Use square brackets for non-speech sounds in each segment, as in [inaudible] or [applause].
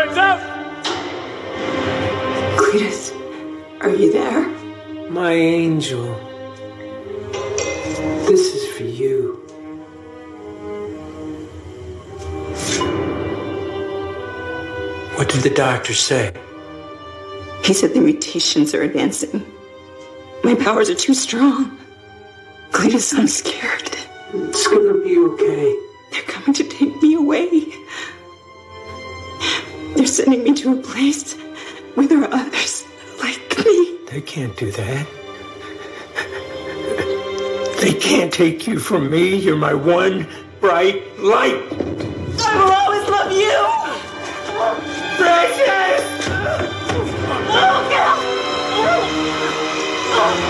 Time's up! Cletus, are you there? My angel. This is for you. What did the doctor say? He said the mutations are advancing. My powers are too strong. Cletus, I'm scared. It's gonna be okay. They're coming to take me away. Sending me to a place where there are others like me. They can't do that. They can't take you from me. You're my one bright light. I will always love you. Precious! Oh,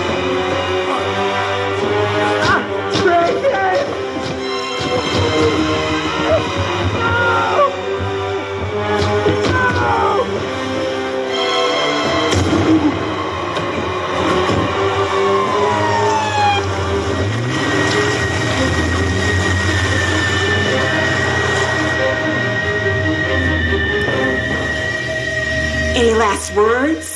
Any last words?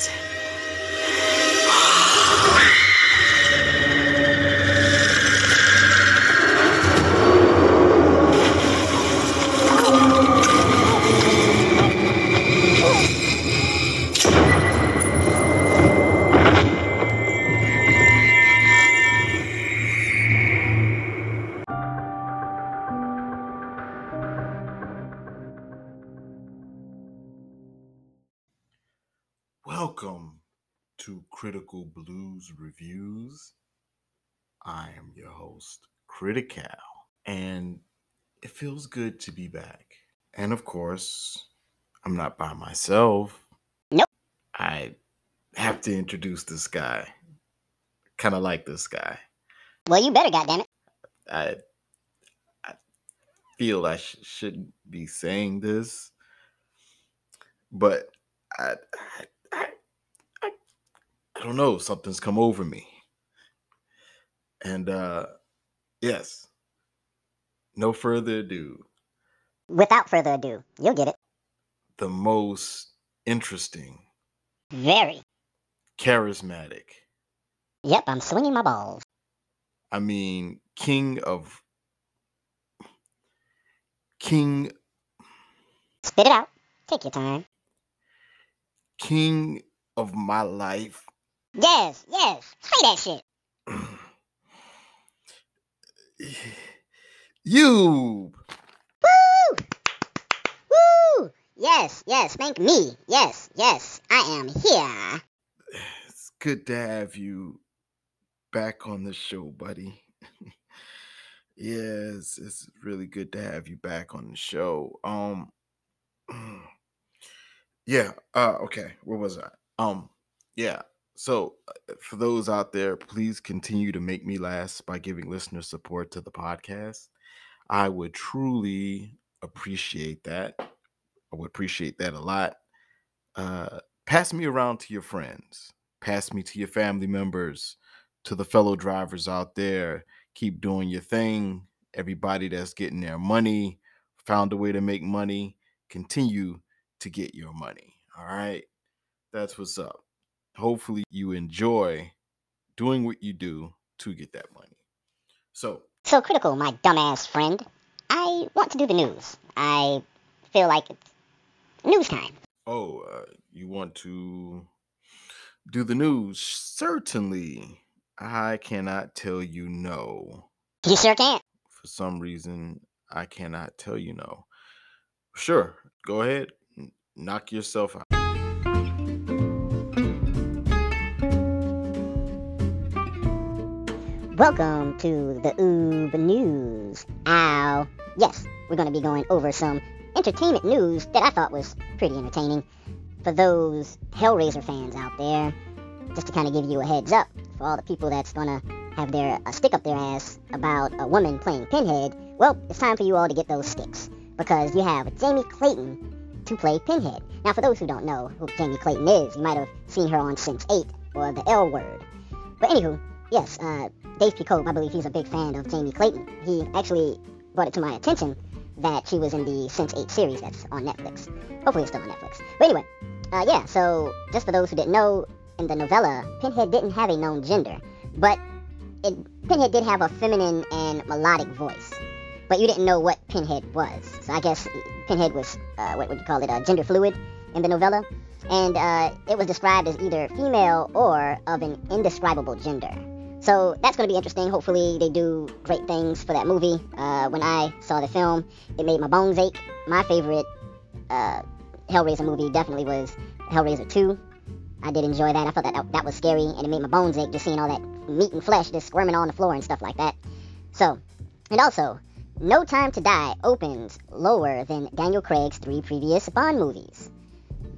Blues Reviews. I am your host, Critical, and it feels good to be back. And of course, I'm not by myself. Nope. I have to introduce this guy. Kind of like this guy. Well, you better, goddammit. I I feel I sh- shouldn't be saying this, but I I I I don't know. Something's come over me, and uh yes. No further ado, Without further ado, you'll get it. the most interesting, Very. charismatic. Yep, I'm swinging my balls. I mean, king of king Spit it out. Take your time. king of my life. Yes, yes. Say that shit. [sighs] You Woo! Woo! Yes, yes. Thank me. Yes, yes. I am here. it's good to have you back on the show, buddy. [laughs] yes, it's really good to have you back on the show. Um [clears throat] Yeah, uh okay, where was I? Um yeah. So, uh, for those out there, please continue to make me last by giving listener support to the podcast. I would truly appreciate that. I would appreciate that a lot. Uh pass me around to your friends pass me to your family members to the fellow drivers out there keep doing your thing everybody that's getting their money found a way to make money continue to get your money all right that's what's up hopefully you enjoy doing what you do to get that money so So critical, my dumbass friend. I want to do the news. I feel like it's news time. oh uh, you want to do the news certainly i cannot tell you no You sure can't. for some reason I cannot tell you no. Sure, go ahead, knock yourself out. Welcome to the Oob News. Ow. Yes, we're going to be going over some entertainment news that I thought was pretty entertaining. For those Hellraiser fans out there, just to kind of give you a heads up, for all the people that's going to have their uh, stick up their ass about a woman playing Pinhead, well, it's time for you all to get those sticks. Because you have Jamie Clayton to play Pinhead. Now, for those who don't know who Jamie Clayton is, you might have seen her on Sense 8 or The L Word. But anywho, yes, uh, Dave Picope, I believe he's a big fan of Jamie Clayton. He actually brought it to my attention that she was in the Sense8 series that's on Netflix. Hopefully it's still on Netflix. But anyway, uh, yeah, so just for those who didn't know, in the novella, Pinhead didn't have a known gender, but it, Pinhead did have a feminine and melodic voice. But you didn't know what Pinhead was. So I guess Pinhead was, uh, what would you call it, uh, gender fluid in the novella. And uh, it was described as either female or of an indescribable gender. So that's going to be interesting. Hopefully, they do great things for that movie. Uh, when I saw the film, it made my bones ache. My favorite uh, Hellraiser movie definitely was Hellraiser 2. I did enjoy that. I thought that, that that was scary, and it made my bones ache just seeing all that meat and flesh just squirming on the floor and stuff like that. So, and also, No Time to Die opens lower than Daniel Craig's three previous Bond movies.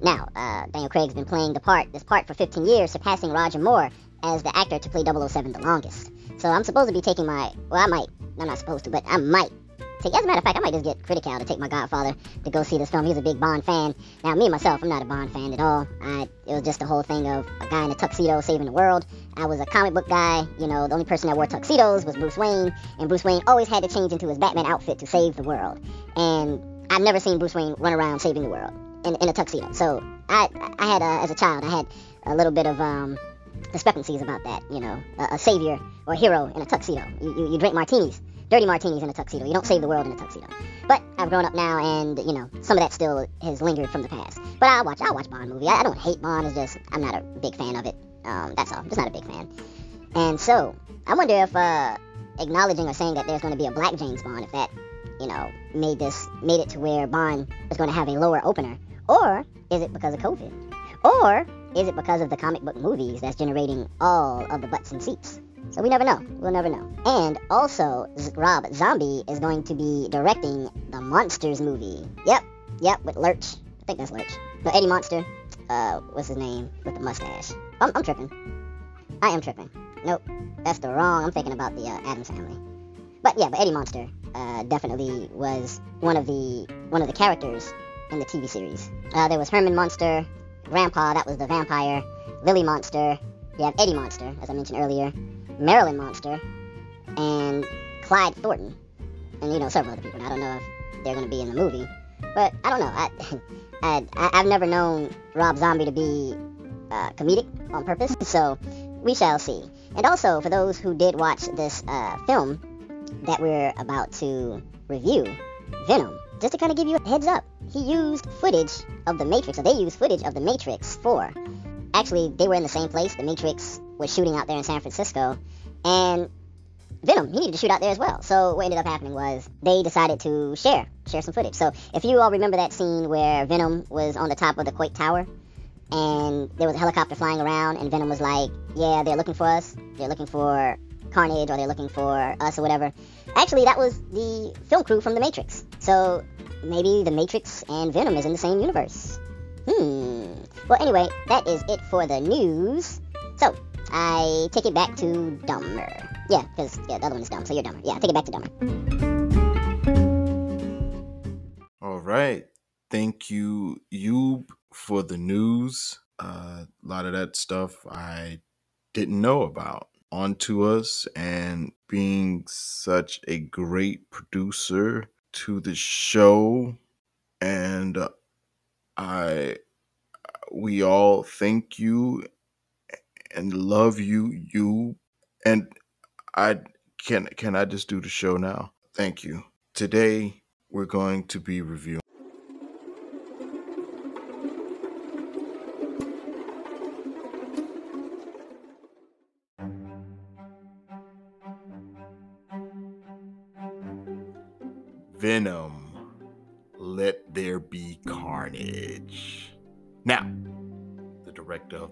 Now, uh, Daniel Craig's been playing the part, this part for 15 years, surpassing Roger Moore as the actor to play 007 the longest. So I'm supposed to be taking my, well, I might, I'm not supposed to, but I might take, as a matter of fact, I might just get Critical to take my godfather to go see this film. He's a big Bond fan. Now, me myself, I'm not a Bond fan at all. I, it was just the whole thing of a guy in a tuxedo saving the world. I was a comic book guy. You know, the only person that wore tuxedos was Bruce Wayne, and Bruce Wayne always had to change into his Batman outfit to save the world. And I've never seen Bruce Wayne run around saving the world in, in a tuxedo. So I, I had, a, as a child, I had a little bit of um, discrepancies about that. You know, a, a savior or a hero in a tuxedo. You, you, you drink martinis, dirty martinis in a tuxedo. You don't save the world in a tuxedo. But I've grown up now, and you know, some of that still has lingered from the past. But I'll watch, I'll watch Bond movie. I, I don't hate Bond. It's just I'm not a big fan of it. Um, that's all. Just not a big fan. And so I wonder if uh, acknowledging or saying that there's going to be a black James Bond, if that you know made this made it to where Bond is going to have a lower opener, or is it because of COVID, or is it because of the comic book movies that's generating all of the butts and seats? So we never know. We'll never know. And also, Rob Zombie is going to be directing the Munsters movie. Yep, yep, with Lurch. I think that's Lurch. No, Eddie Munster. Uh, what's his name? With the mustache. I'm, I'm tripping. I am tripping. Nope, that's the wrong. I'm thinking about the uh, Addams family. But yeah, but Eddie Munster uh, definitely was one of the one of the characters in the TV series. Uh, there was Herman Munster, Grandpa, that was the vampire, Lily Munster. You have Eddie Munster, as I mentioned earlier, Marilyn Munster, and Clyde Thornton, and you know several other people. I don't know if they're going to be in the movie, but I don't know. [laughs] I, I I've never known Rob Zombie to be uh, comedic on purpose, so we shall see. And also, for those who did watch this uh, film that we're about to review, Venom, just to kind of give you a heads up, he used footage of The Matrix, or they used footage of The Matrix 4. Actually, they were in the same place. The Matrix was shooting out there in San Francisco, and Venom, he needed to shoot out there as well. So what ended up happening was they decided to share, share some footage. So if you all remember that scene where Venom was on the top of the Quake Tower, and there was a helicopter flying around, and Venom was like, "Yeah, they're looking for us. They're looking for Carnage, or they're looking for us, or whatever." Actually, that was the film crew from The Matrix. So maybe The Matrix and Venom is in the same universe. Hmm. Well, anyway, that is it for the news. So I take it back to Dumber. Yeah, because yeah, the other one is dumb, so you're dumber. Yeah, take it back to Dumber. All right. Thank you, Yub, for the news. Uh, a lot of that stuff I didn't know about. On to us and being such a great producer to the show. And I, we all thank you and love you, you. And I can can I just do the show now? Thank you. Today we're going to be reviewing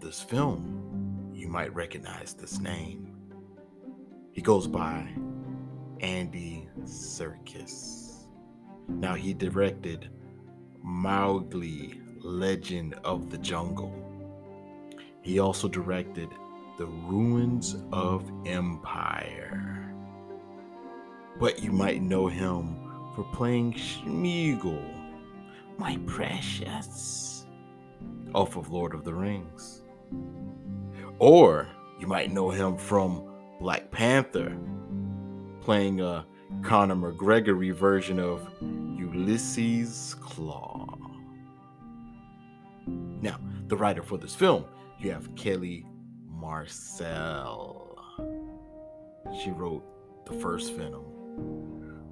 this film, you might recognize this name. He goes by Andy Serkis. Now, he directed Mowgli, Legend of the Jungle. He also directed The Ruins of Empire. But you might know him for playing Smeagol, my precious, off of Lord of the Rings. Or you might know him from Black Panther, playing a Conor McGregory version of Ulysses Klaue. Now, the writer for this film, you have Kelly Marcel. She wrote the first Venom,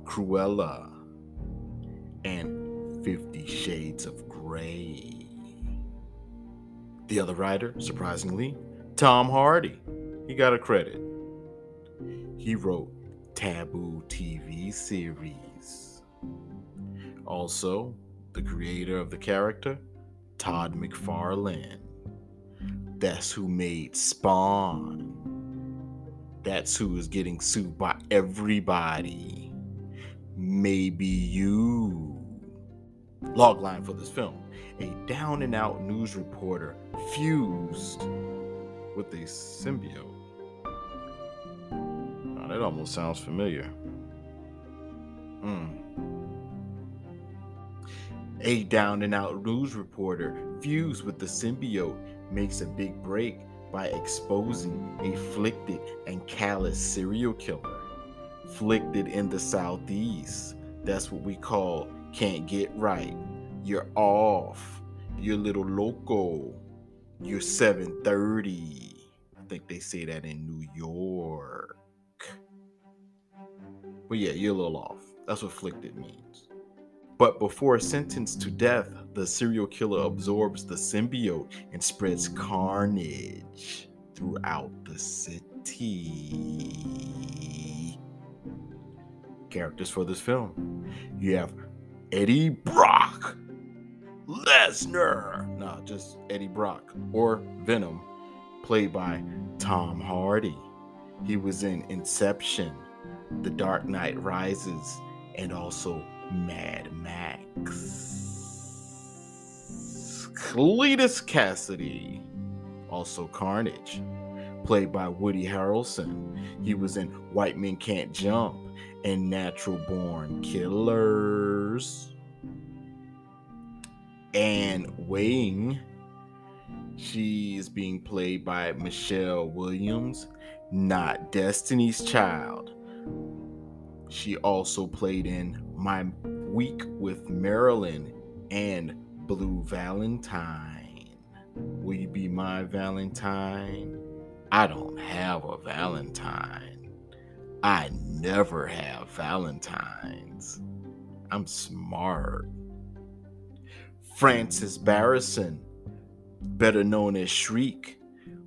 Cruella, and Fifty Shades of Grey. The other writer, surprisingly, Tom Hardy. He got a credit. He wrote Taboo TV series. Also, the creator of the character, Todd McFarlane. That's who made Spawn. That's who is getting sued by everybody. Maybe you. Logline for this film a down and out news reporter fused with a symbiote. Now, that almost sounds familiar. Hmm. A down and out news reporter fused with the symbiote makes a big break by exposing a afflicted and callous serial killer. Afflicted in the southeast. That's what we call can't get right. You're off. You're little loco. You're 730. I think they say that in New York. But yeah, you're a little off. That's what afflicted means. But before sentenced to death, the serial killer absorbs the symbiote and spreads carnage throughout the city. Characters for this film you have Eddie Brock, Lesnar, no, just Eddie Brock, or Venom, played by Tom Hardy. He was in Inception, The Dark Knight Rises, and also Mad Max. Cletus Cassidy, also Carnage, played by Woody Harrelson. He was in White Men Can't Jump and Natural Born Killers. Anne Weying, she is being played by Michelle Williams, not Destiny's Child. She also played in My Week with Marilyn and Blue Valentine. Will you be my Valentine? I don't have a Valentine. I never have Valentines. I'm smart. Frances Barrison, better known as Shriek,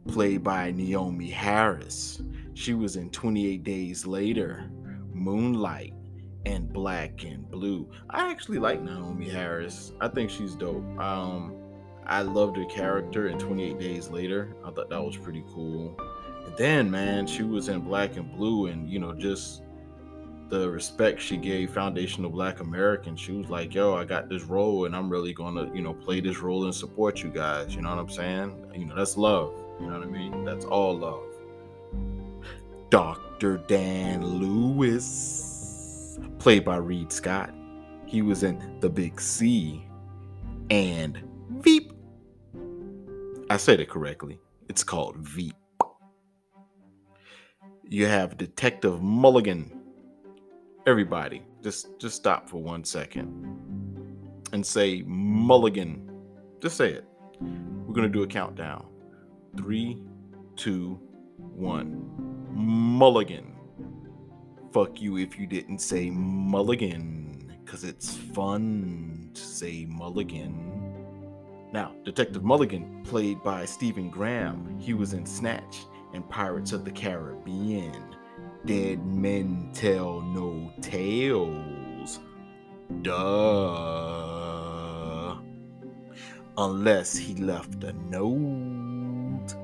played by Naomie Harris. She was in 28 Days Later, Moonlight, and Black and Blue. I actually like Naomie Harris. I think she's dope. Um, I loved her character in 28 Days Later. I thought that was pretty cool. And then, man, she was in Black and Blue, and you know, just the respect she gave foundational black americans she was like yo i got this role and i'm really gonna you know play this role and support you guys you know what i'm saying? You know that's love you know what i mean? That's all love. Dr dan lewis played by Reid Scott. He was in the big c and veep. I said it correctly. It's called veep. You have detective mulligan everybody just just stop for one second and say mulligan. Just say it. We're gonna do a countdown. Three two one. Mulligan. Fuck you if you didn't say mulligan because it's fun to say mulligan. Now detective mulligan played by stephen graham he was in snatch and pirates of the caribbean dead men tell no tales. Duh. Unless he left a note.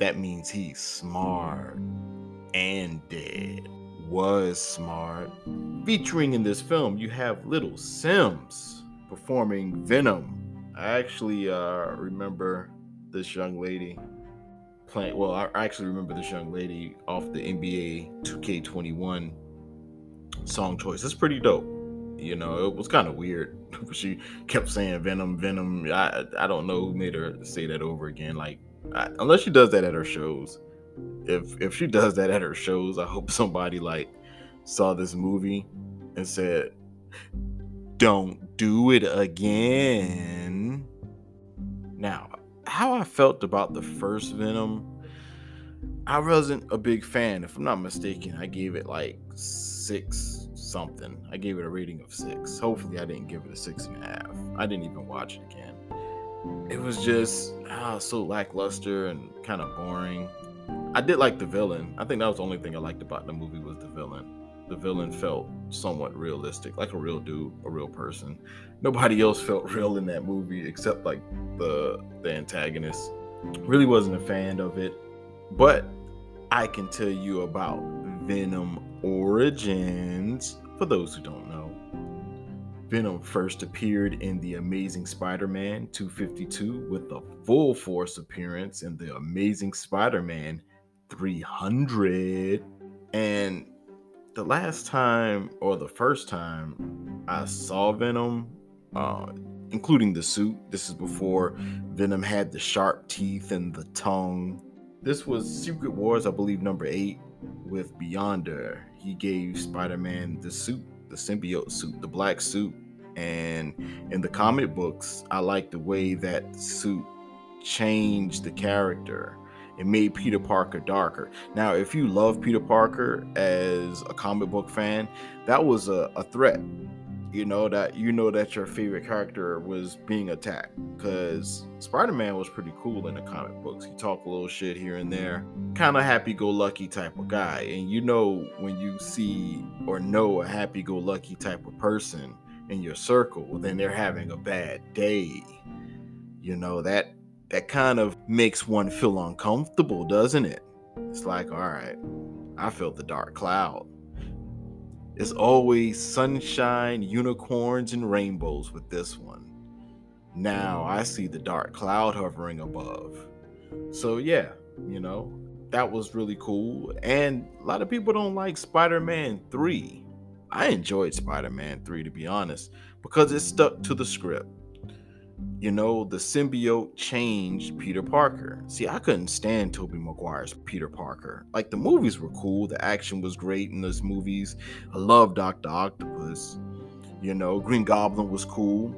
That means he's smart and dead. Was smart. Featuring in this film, you have Little Simz performing Venom. I actually uh, remember this young lady playing. Well, I actually remember this young lady off the NBA 2K21 song choice. It's pretty dope. You know, it was kind of weird. [laughs] she kept saying Venom, Venom. I I don't know who made her say that over again. Like, I, unless she does that at her shows. If if she does that at her shows, I hope [laughs] somebody like saw this movie and said, don't do it again. Now, how I felt about the first Venom, I wasn't a big fan. If I'm not mistaken, I gave it like six something. I gave it a rating of six. Hopefully, I didn't give it a six and a half. I didn't even watch it again. It was just ah, so lackluster and kind of boring. I did like the villain. I think that was the only thing I liked about the movie was the villain. The villain felt somewhat realistic, like a real dude, a real person. Nobody else felt [laughs] real in that movie except like the the antagonist. Really wasn't a fan of it, but I can tell you about Venom Origins for those who don't know. Venom first appeared in The Amazing Spider Man 252 with a full force appearance in The Amazing Spider Man 300. And the last time, or the first time, I saw Venom, uh, including the suit, this is before Venom had the sharp teeth and the tongue. This was Secret Wars, I believe, number eight with Beyonder. He gave Spider Man the suit, the symbiote suit, the black suit. And in the comic books, I like the way that suit changed the character it made Peter Parker darker. Now, if you love Peter Parker as a comic book fan, that was a, a threat. You know that you know that your favorite character was being attacked because Spider-Man was pretty cool in the comic books. He talked a little shit here and there, kind of happy-go-lucky type of guy. And you know when you see or know a happy-go-lucky type of person in your circle, then they're having a bad day. You know that that kind of makes one feel uncomfortable, doesn't it? It's like, all right, I feel the dark cloud. It's always sunshine, unicorns, and rainbows with this one. Now I see the dark cloud hovering above. So, yeah, you know, that was really cool. And a lot of people don't like Spider Man 3. I enjoyed Spider Man 3, to be honest, because it stuck to the script you know, the symbiote changed Peter Parker. See, I couldn't stand Tobey Maguire's Peter Parker. Like the movies were cool, the action was great in those movies. I love Doctor Octopus. You know, Green Goblin was cool.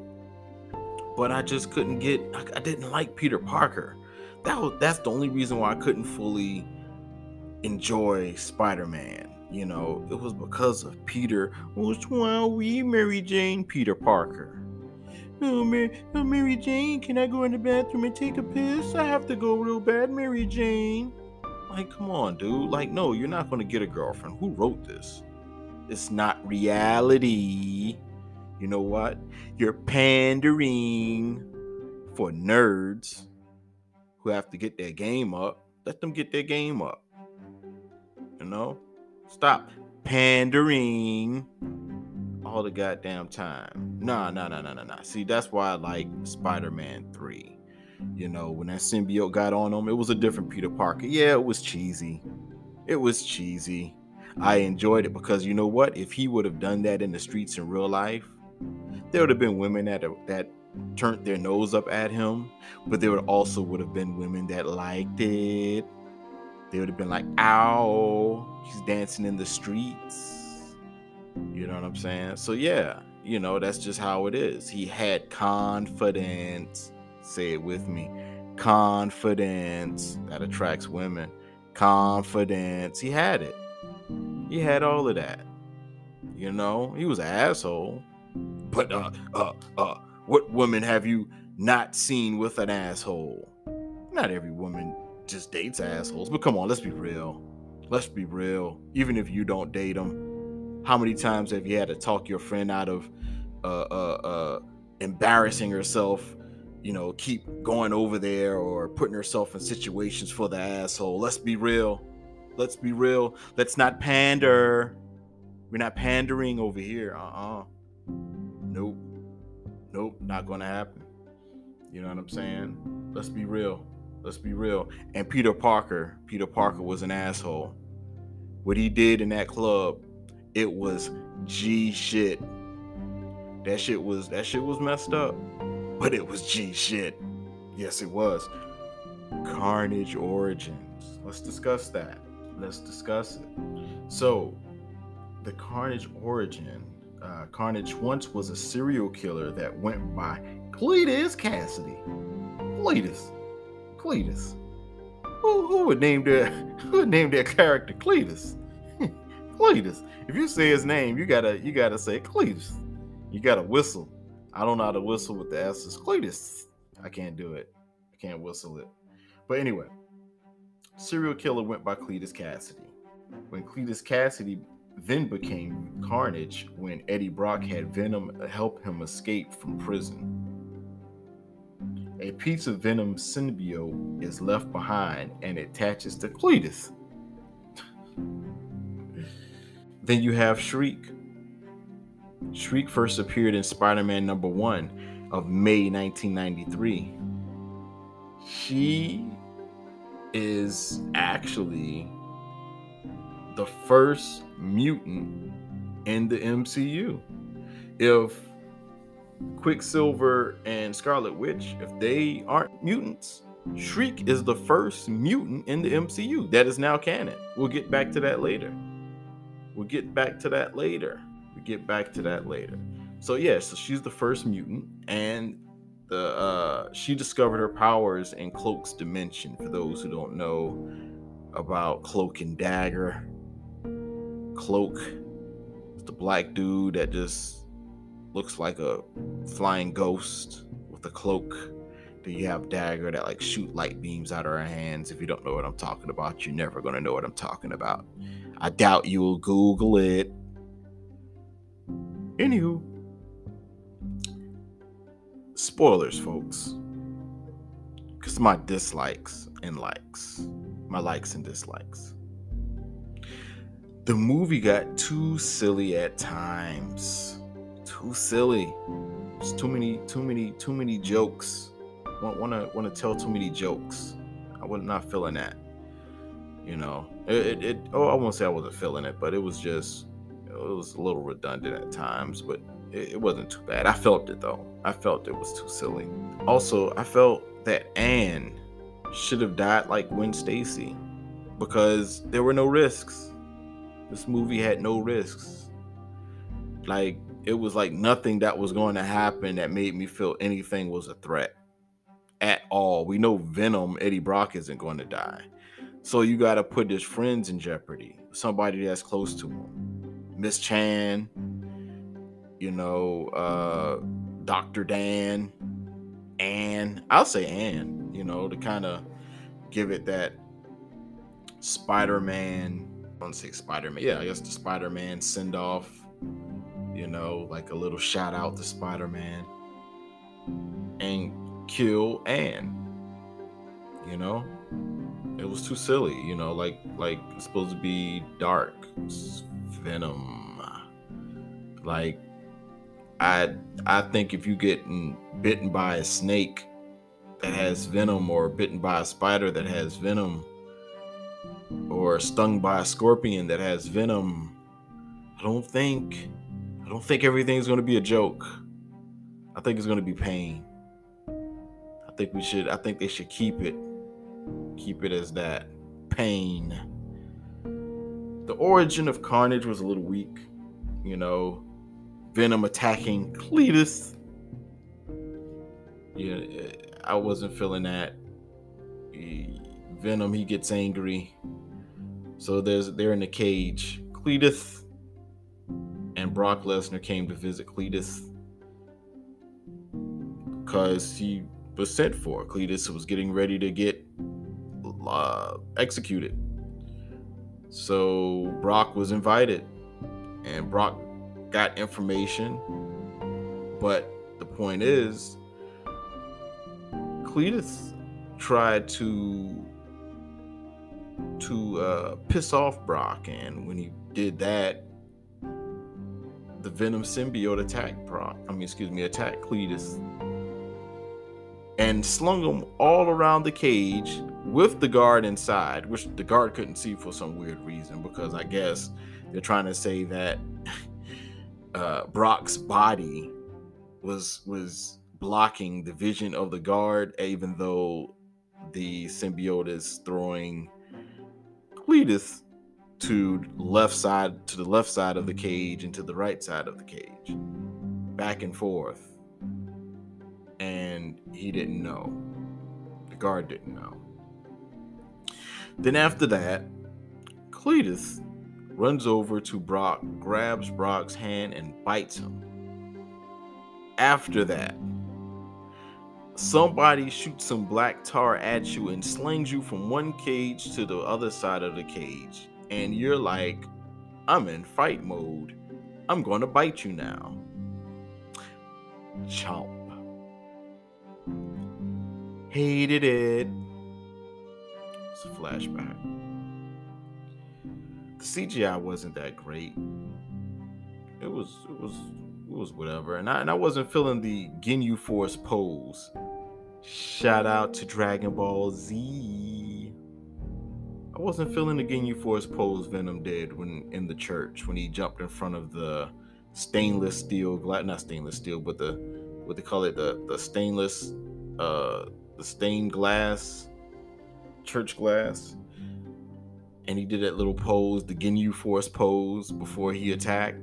But I just couldn't get I, I didn't like Peter Parker. That was that's the only reason why I couldn't fully enjoy Spider-Man. You know, it was because of Peter. Which are we, Mary Jane? Peter Parker Oh, Mary, oh, Mary Jane, can I go in the bathroom and take a piss? I have to go real bad, Mary Jane. Like, come on, dude. Like, no, you're not going to get a girlfriend. Who wrote this? It's not reality. You know what? You're pandering for nerds who have to get their game up. Let them get their game up. You know? Stop pandering all the goddamn time. Nah, nah, nah, nah, nah, nah. See, that's why I like Spider-Man 3. You know, when that symbiote got on him, it was a different Peter Parker. Yeah, it was cheesy. It was cheesy. I enjoyed it because you know what? If he would have done that in the streets in real life, there would have been women that that turned their nose up at him, but there would also would have been women that liked it. They would have been like, "Ow, he's dancing in the streets." You know what I'm saying? So yeah, you know, that's just how it is. He had confidence. Say it with me. Confidence that attracts women. Confidence. He had it. He had all of that. You know, he was an asshole. But uh uh uh what woman have you not seen with an asshole? Not every woman just dates assholes. But come on, let's be real. Let's be real. Even if you don't date them, how many times have you had to talk your friend out of uh, uh, uh, embarrassing herself? You know, keep going over there or putting herself in situations for the asshole. Let's be real. Let's be real. Let's not pander. We're not pandering over here. Uh uh-uh. uh Nope. Nope. Not to happen. You know what I'm saying? Let's be real. Let's be real. And Peter Parker, Peter Parker was an asshole. What he did in that club it was G shit. That shit was that shit was messed up, but it was G shit. Yes, it was. Carnage Origins. Let's discuss that. Let's discuss it. So, the Carnage Origin uh, Carnage once was a serial killer that went by Cletus Cassidy. Cletus. Cletus. Who, who would name their [laughs] who would name their character Cletus? Cletus. If you say his name, you gotta you gotta say Cletus. You gotta whistle. I don't know how to whistle with the S's. Cletus. I can't do it. I can't whistle it. But anyway, serial killer went by Cletus Cassidy. When Cletus Cassidy then became Carnage when Eddie Brock had Venom help him escape from prison. A piece of Venom symbiote is left behind and attaches to Cletus. Then you have Shriek. Shriek first appeared in Spider Man number one of May 1993. She is actually the first mutant in the MCU. If Quicksilver and Scarlet Witch, if they aren't mutants, Shriek is the first mutant in the MCU. That is now canon. We'll get back to that later. We'll get back to that later. We get back to that later. So yeah, so she's the first mutant, and the uh, she discovered her powers in Cloak's dimension. For those who don't know about Cloak and Dagger, Cloak is the black dude that just looks like a flying ghost with a cloak. Then you have Dagger that like shoot light beams out of her hands. If you don't know what I'm talking about, you're never gonna know what I'm talking about. I doubt you'll Google it. Anywho, spoilers, folks. Because my dislikes and likes, my likes and dislikes the movie got too silly at times. Too silly. It's too many, too many, too many jokes. Want wanna wanna tell too many jokes. I was not feeling that. You know, it, it, it oh I won't say I wasn't feeling it, but it was just it was a little redundant at times, but it, it wasn't too bad. I felt it though. I felt it was too silly. Also, I felt that Anne should have died like Gwen Stacy because there were no risks this movie had no risks. Like it was like nothing that was going to happen that made me feel anything was a threat at all. We know Venom, Eddie Brock isn't going to die. So you got to put his friends in jeopardy, somebody that's close to him. Miss Chan, you know, uh, Dr. Dan, Anne. I'll say Anne, you know, to kind of give it that Spider Man I want to say Spider-Man. Yeah, I guess the Spider-Man send off. You know, like a little shout out to Spider-Man, and kill Anne. You know, it was too silly. You know, like like supposed to be dark, Venom. Like I I think if you get bitten by a snake that has venom or bitten by a spider that has venom or stung by a scorpion that has venom, I don't think I don't think everything's going to be a joke. I think it's going to be pain. I think we should I think they should keep it keep it as that pain. The origin of Carnage was a little weak, you know, Venom attacking Cletus. Yeah, I wasn't feeling that. Venom, he gets angry. So there's they're in the cage. Cletus and Brock Lesnar came to visit Cletus because he was sent for. Cletus was getting ready to get uh, executed. So Brock was invited, and Brock got information. But the point is, Cletus tried to to uh, piss off Brock, and when he did that, the Venom symbiote attacked Brock. I mean, excuse me, attacked Cletus, and slung him all around the cage with the guard inside, which the guard couldn't see for some weird reason because I guess they're trying to say that [laughs] uh, Brock's body was was blocking the vision of the guard, even though the symbiote is throwing Cletus to left side to the left side of the cage and to the right side of the cage. back and forth, and he didn't know. The guard didn't know. Then after that, Cletus runs over to Brock, grabs Brock's hand, and bites him. After that, somebody shoots some black tar at you and slings you from one cage to the other side of the cage. And you're like, I'm in fight mode. I'm going to bite you now. Chomp. Hated it. A flashback. The CGI wasn't that great. It was it was it was whatever. And I and I wasn't feeling the Ginyu Force pose. Shout out to Dragon Ball Z. I wasn't feeling the Ginyu Force pose Venom did when in the church when he jumped in front of the stainless steel glass not stainless steel, but the what they call it, the the stainless uh the stained glass church glass. And he did that little pose, the Ginyu Force pose before he attacked.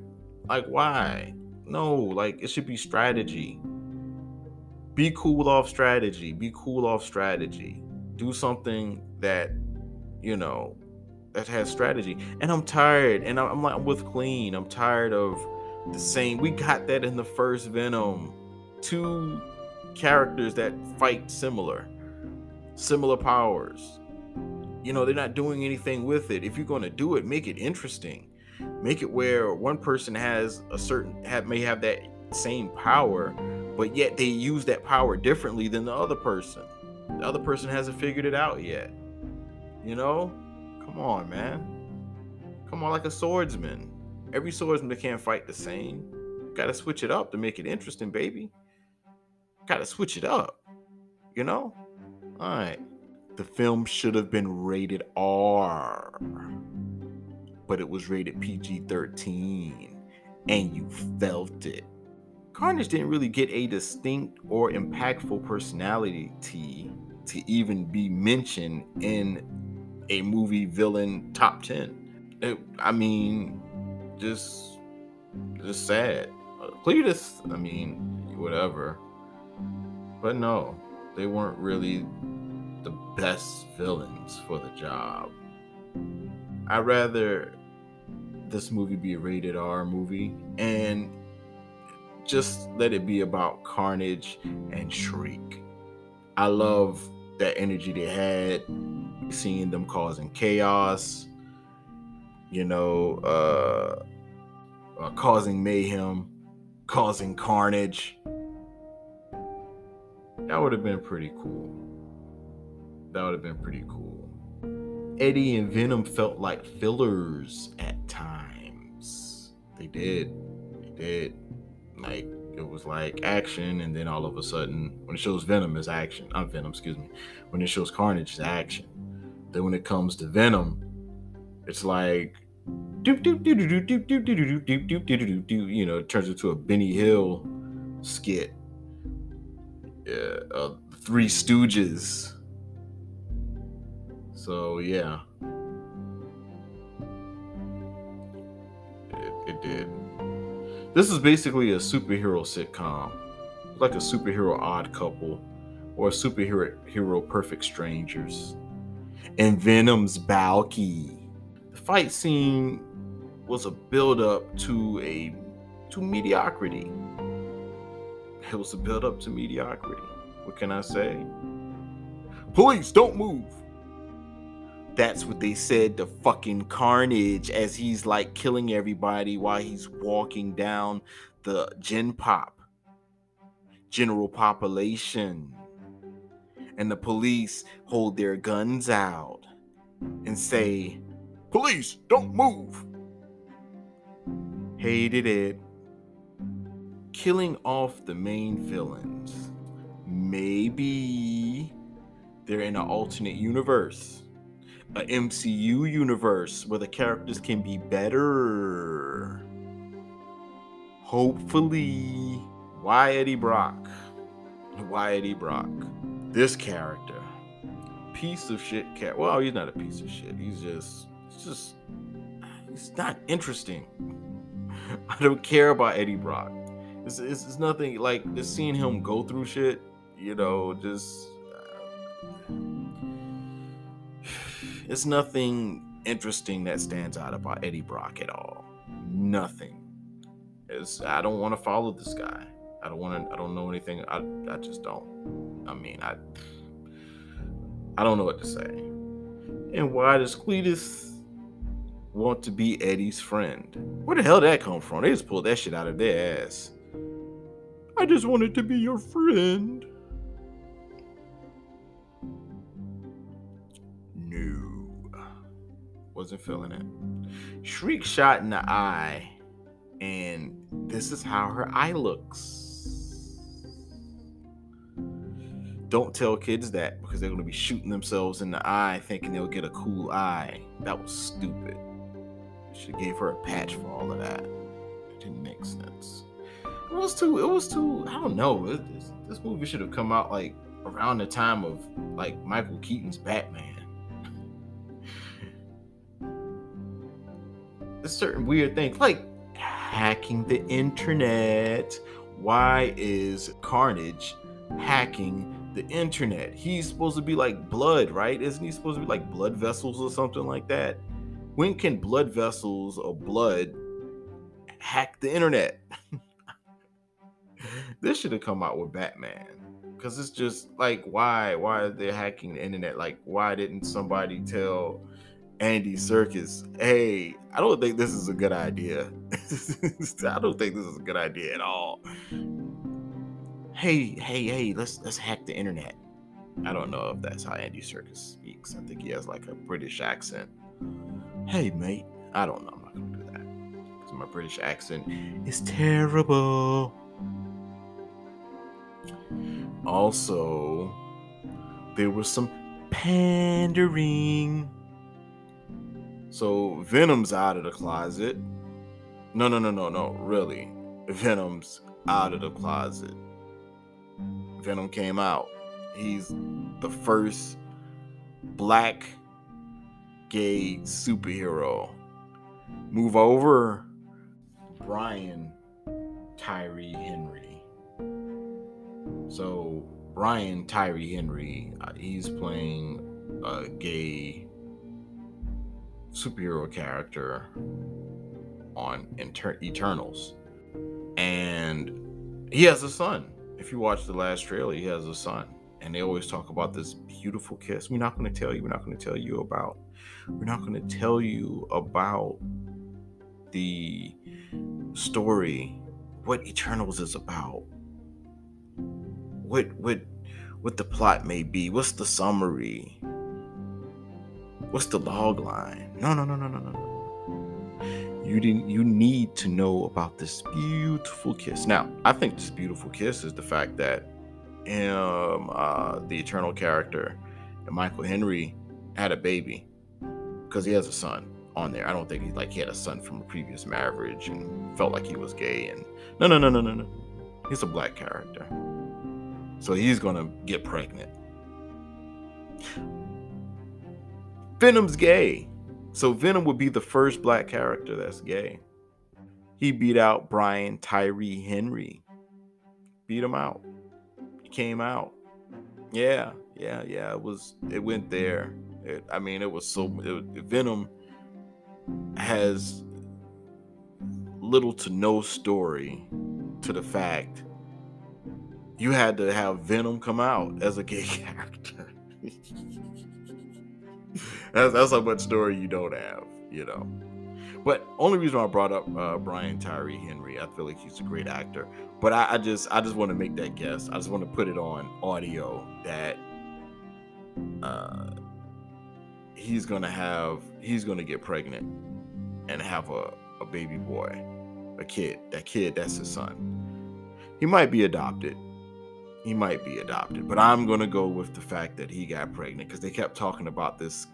Like, why? No, like it should be strategy. Be cool off strategy. Be cool off strategy. Do something that, you know, that has strategy. And I'm tired. And I'm like, I'm with Clean. I'm tired of the same. We got that in the first Venom. Two characters that fight similar, similar powers. You know, they're not doing anything with it. If you're going to do it, make it interesting. Make it where one person has a certain have may have that same power but yet they use that power differently than the other person. The other person hasn't figured it out yet. You know? Come on man. Come on like a swordsman. Every swordsman can't fight the same. Gotta switch it up to make it interesting baby. Gotta switch it up. You know all right the film should have been rated r but it was rated PG 13 and you felt it. Carnage didn't really get a distinct or impactful personality to even be mentioned in a movie villain top 10. It, I mean, just just sad. Cletus, I mean, whatever. But no, they weren't really the best villains for the job. I'd rather this movie be a rated R movie and just let it be about Carnage and Shriek. I love that energy they had, seeing them causing chaos, you know, uh, uh causing mayhem, causing carnage. That would have been pretty cool. That would have been pretty cool. Eddie and Venom felt like fillers at times. They did. They did. Like, it was like action, and then all of a sudden, when it shows Venom, is action. I'm Venom, excuse me. When it shows Carnage, it's action. Then when it comes to Venom, it's like you know, it turns into a Benny Hill skit yeah, uh, Three Stooges so yeah, it, it did. This is basically a superhero sitcom, like a superhero odd couple or a superhero hero perfect strangers. And Venom's Balki. The fight scene was a build up to a to mediocrity. It was a build up to mediocrity. What can I say? Police, don't move that's what they said the fucking carnage as he's like killing everybody while he's walking down the gen pop general population and the police hold their guns out and say police don't move hated it killing off the main villains maybe they're in an alternate universe a MCU universe where the characters can be better. Hopefully, why Eddie Brock? Why Eddie Brock? This character, piece of shit cat. Well, he's not a piece of shit. He's just, just, he's not interesting. [laughs] I don't care about Eddie Brock. It's, it's, it's nothing like just seeing him go through shit. You know, just [sighs] it's nothing interesting that stands out about Eddie Brock at all. Nothing. It's I don't want to follow this guy. I don't want to. I don't know anything. I I just don't. I mean, I I don't know what to say. And why does Cletus want to be Eddie's friend? Where the hell did that come from? They just pulled that shit out of their ass. I just wanted to be your friend. No. Wasn't feeling it. Shriek shot in the eye, and this is how her eye looks. Don't tell kids that because they're going to be shooting themselves in the eye thinking they'll get a cool eye. That was stupid. She gave her a patch for all of that. It didn't make sense. It was too. It was too. I don't know. It, this, this movie should have come out like around the time of like Michael Keaton's Batman. [laughs] a certain weird thing like hacking the internet. Why is Carnage hacking the internet. He's supposed to be like blood, right? Isn't he supposed to be like blood vessels or something like that? When can blood vessels or blood hack the internet? [laughs] [laughs] this should have come out with Batman. Cause it's just like why? Why are they hacking the internet? Like, why didn't somebody tell Andy Serkis, hey, I don't think this is a good idea. [laughs] I don't think this is a good idea at all hey, hey, hey, let's let's hack the internet. I don't know if that's how Andy Serkis speaks. I think he has like a British accent. Hey, mate. I don't know. I'm not gonna do that because my British accent is terrible. Also, there was some pandering. So Venom's out of the closet. No, no, no, no, no. Really, Venom's out of the closet. Venom came out. He's the first black gay superhero. Move over, Brian Tyree Henry. So, Brian Tyree Henry, uh, he's playing a gay superhero character on Inter- Eternals. And he has a son if you watch the last trailer, he has a son, and they always talk about this beautiful kiss. We're not going to tell you. We're not going to tell you about. We're not going to tell you about the story, what Eternals is about, what what what the plot may be. What's the summary? What's the log line? No, no, no, no, no, no. You didn't you need to know about this beautiful kiss. Now, I think this beautiful kiss is the fact that um uh the eternal character Michael Henry had a baby because he has a son on there. I don't think he's like he had a son from a previous marriage and felt like he was gay and no no no no no no. He's a black character. So he's gonna get pregnant. Venom's gay. So Venom would be the first black character that's gay. He beat out Brian Tyree Henry. Beat him out. He came out. Yeah, yeah, yeah. It was. It went there. It, I mean, it was so. It, Venom has little to no story to the fact you had to have Venom come out as a gay [laughs] character. that's, that's how much story you don't have, you know. But only reason I brought up uh, Brian Tyree Henry, I feel like he's a great actor. But I, I just I just want to make that guess. I just want to put it on audio that uh, he's gonna have he's gonna get pregnant and have a, a baby boy, a kid. That kid, that's his son. He might be adopted. He might be adopted, but I'm gonna go with the fact that he got pregnant because they kept talking about this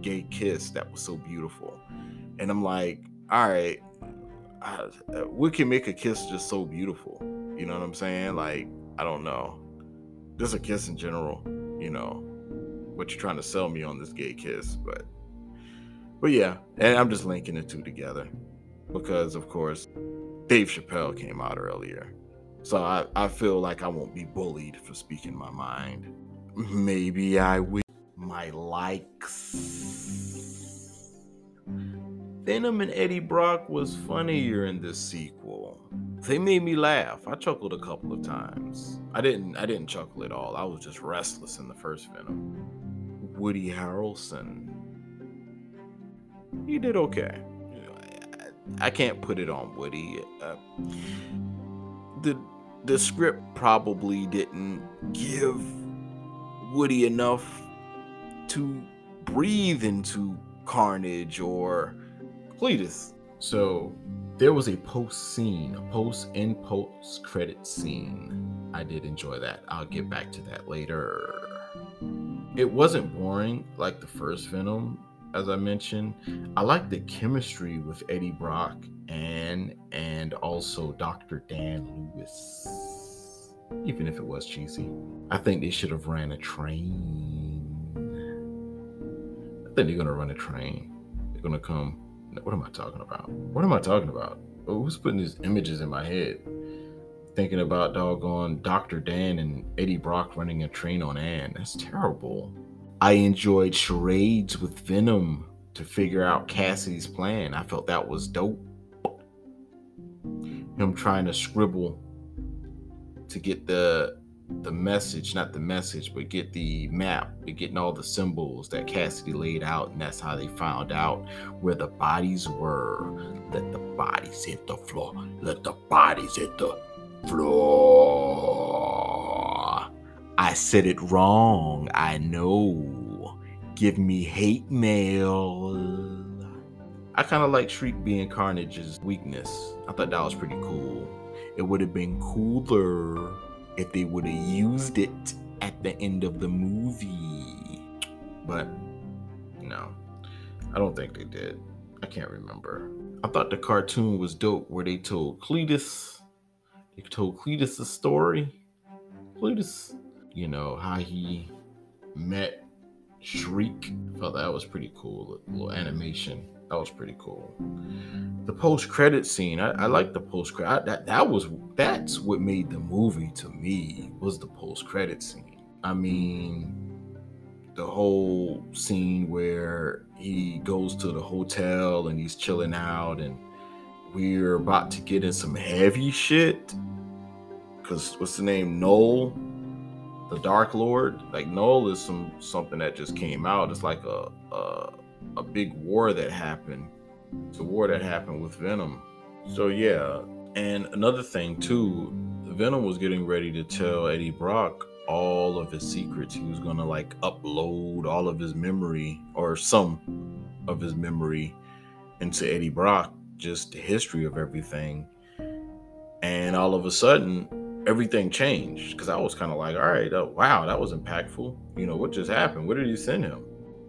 gay kiss that was so beautiful. And I'm like, all right, I, we can make a kiss just so beautiful. You know what I'm saying? Like, I don't know. Just a kiss in general, you know, what you're trying to sell me on this gay kiss. But, but yeah, and I'm just linking the two together because, of course, Dave Chappelle came out earlier. So I, I feel like I won't be bullied for speaking my mind. Maybe I will. My likes. Venom and Eddie Brock was funnier in this sequel. They made me laugh. I chuckled a couple of times. I didn't I didn't chuckle at all. I was just restless in the first Venom. Woody Harrelson. He did okay. I can't put it on Woody. Uh, the the script probably didn't give Woody enough to breathe into Carnage or Cletus. So there was a post scene, a post and post credit scene. I did enjoy that. I'll get back to that later. It wasn't boring like the first Venom, as I mentioned. I like the chemistry with Eddie Brock and and also Dr. Dan Lewis. Even if it was cheesy. I think they should have ran a train. I think they're gonna run a train. They're gonna come. What am I talking about? What am I talking about? Oh, who's putting these images in my head? Thinking about doggone Dr. Dan and Eddie Brock running a train on Anne. That's terrible. I enjoyed charades with Venom to figure out Kasady's plan. I felt that was dope. Him trying to scribble to get the the message, not the message, but get the map, but getting all the symbols that Kasady laid out, and that's how they found out where the bodies were. Let the bodies hit the floor. Let the bodies hit the floor. I said it wrong. I know. Give me hate mail. I kind of like Shriek being Carnage's weakness. I thought that was pretty cool. It would have been cooler if they would have used it at the end of the movie. But no, I don't think they did. I can't remember. I thought the cartoon was dope where they told Cletus, they told Cletus story. Cletus, you know, how he met Shriek. I thought that was pretty cool. Little animation. That was pretty cool. The post credit scene, I, I like the post credit. That that was that's what made the movie to me was the post credit scene. I mean, the whole scene where he goes to the hotel and he's chilling out, and we're about to get in some heavy shit. Cause what's the name? Knull the Dark Lord. Like Knull is some something that just came out. It's like a, a a big war that happened. It's a war that happened with Venom. So yeah, and another thing too, Venom was getting ready to tell Eddie Brock all of his secrets. He was gonna like upload all of his memory or some of his memory into Eddie Brock, just the history of everything. And all of a sudden, everything changed because I was kind of like, all right, uh, wow, that was impactful. You know, what just happened? Where did he send him?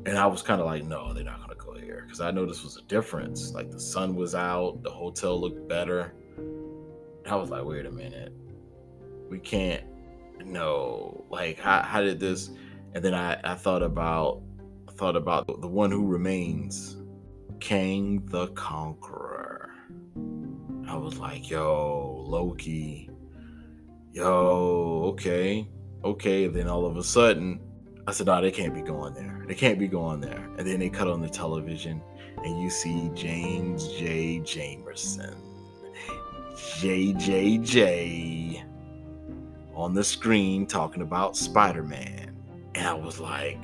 And I was kind of like, no, they're not going to go here because I know this was a difference. Like the sun was out, the hotel looked better. I was like, wait a minute. We can't, no. Like, how, how did this? And then I, I thought about, I thought about the one who remains, Kang the Conqueror. I was like, yo, Loki. Yo, okay. Okay. then all of a sudden, I said, no, they can't be going there. They can't be going there. And then they cut on the television and you see James J. Jamerson, JJJ, on the screen talking about Spider Man. And I was like,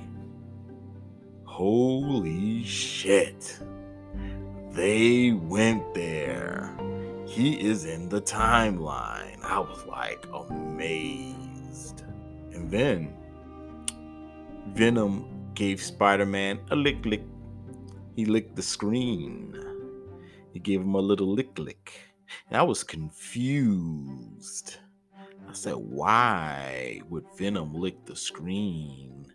holy shit. They went there. He is in the timeline. I was like amazed. And then Venom gave Spider Man a lick lick. He licked the screen. He gave him a little lick lick. And I was confused. I said, why would Venom lick the screen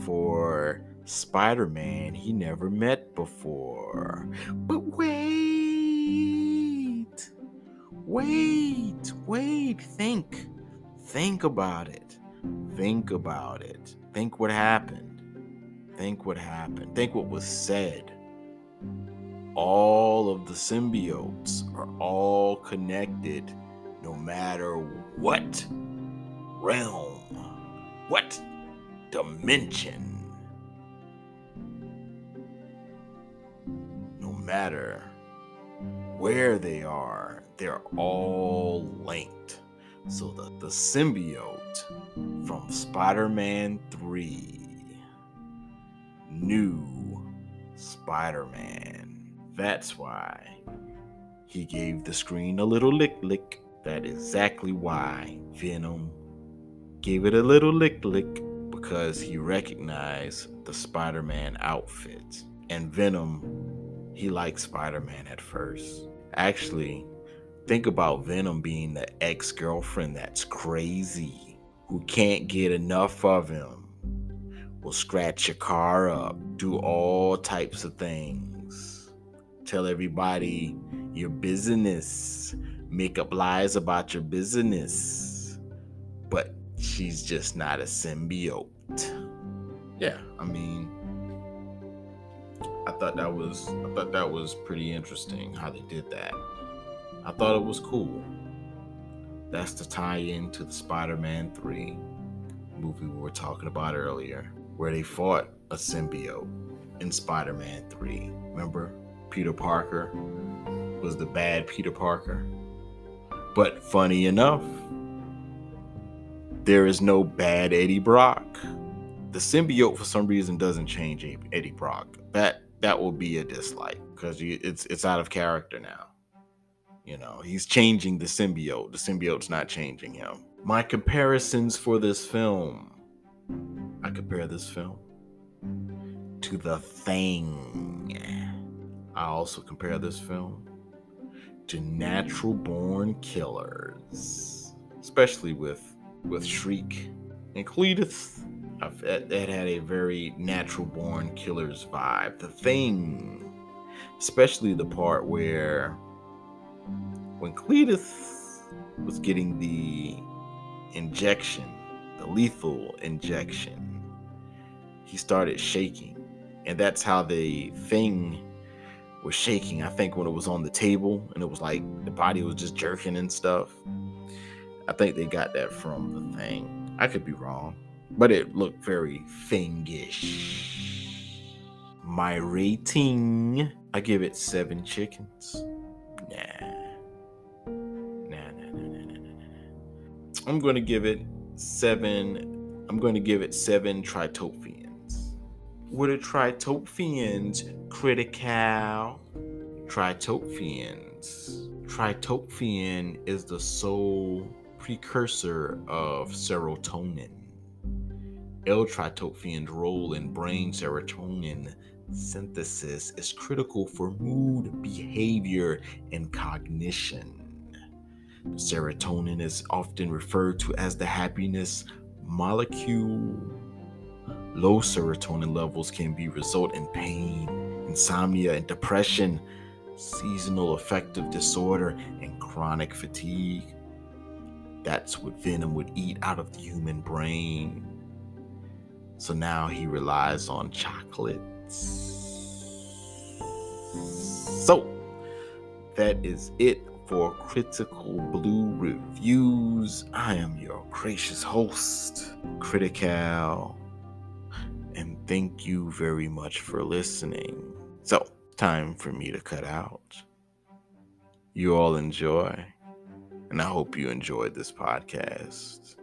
for Spider Man he never met before? But wait, wait, wait, think, think about it, think about it. Think what happened. Think what happened. Think what was said. all of the symbiotes are all connected no matter what realm, what dimension. No matter where they are, they're all linked. So the, the symbiote from Spider Man 3 knew Spider Man. That's why he gave the screen a little lick lick. That exactly why Venom gave it a little lick lick because he recognized the Spider Man outfit. And Venom, he liked Spider Man at first. Actually, think about Venom being the ex girlfriend that's crazy, who can't get enough of him, will scratch your car up, do all types of things, tell everybody your business, make up lies about your business. But she's just not a symbiote. Yeah, I mean, I thought that was I thought that was pretty interesting how they did that. I thought it was cool. That's the tie-in to the Spider-Man 3 movie we were talking about earlier, where they fought a symbiote in Spider-Man 3. Remember, Peter Parker was the bad Peter Parker. But funny enough, there is no bad Eddie Brock. The symbiote for some reason doesn't change Eddie Brock. That that will be a dislike because it's it's out of character now. You know, he's changing the symbiote. The symbiote's not changing him. My comparisons for this film. I compare this film to The Thing. I also compare this film to Natural Born Killers, especially with with Shriek and Cletus. It had a very natural born killers vibe. The thing, especially the part where when Cletus was getting the injection, the lethal injection, he started shaking. And that's how the thing was shaking. I think when it was on the table and it was like the body was just jerking and stuff. I think they got that from the thing. I could be wrong, but it looked very thingish. My rating, I give it seven chickens. Nah. Nah, nah, nah, nah, nah. I'm going to give it seven. I'm going to give it seven tritophians. What are tritophians? Critical. Tritophians. Tritophian is the sole precursor of serotonin. L-tryptophan's role in brain serotonin synthesis is critical for mood, behavior, and cognition. Serotonin is often referred to as the happiness molecule. Low serotonin levels can be result in pain, insomnia, and depression, seasonal affective disorder, and chronic fatigue. That's what Venom would eat out of the human brain. So now he relies on chocolates. So that is it for Critical Blue Reviews. I am your gracious host, Critical, thank you very much for listening. So, time for me to cut out. You all enjoy and I hope you enjoyed this podcast.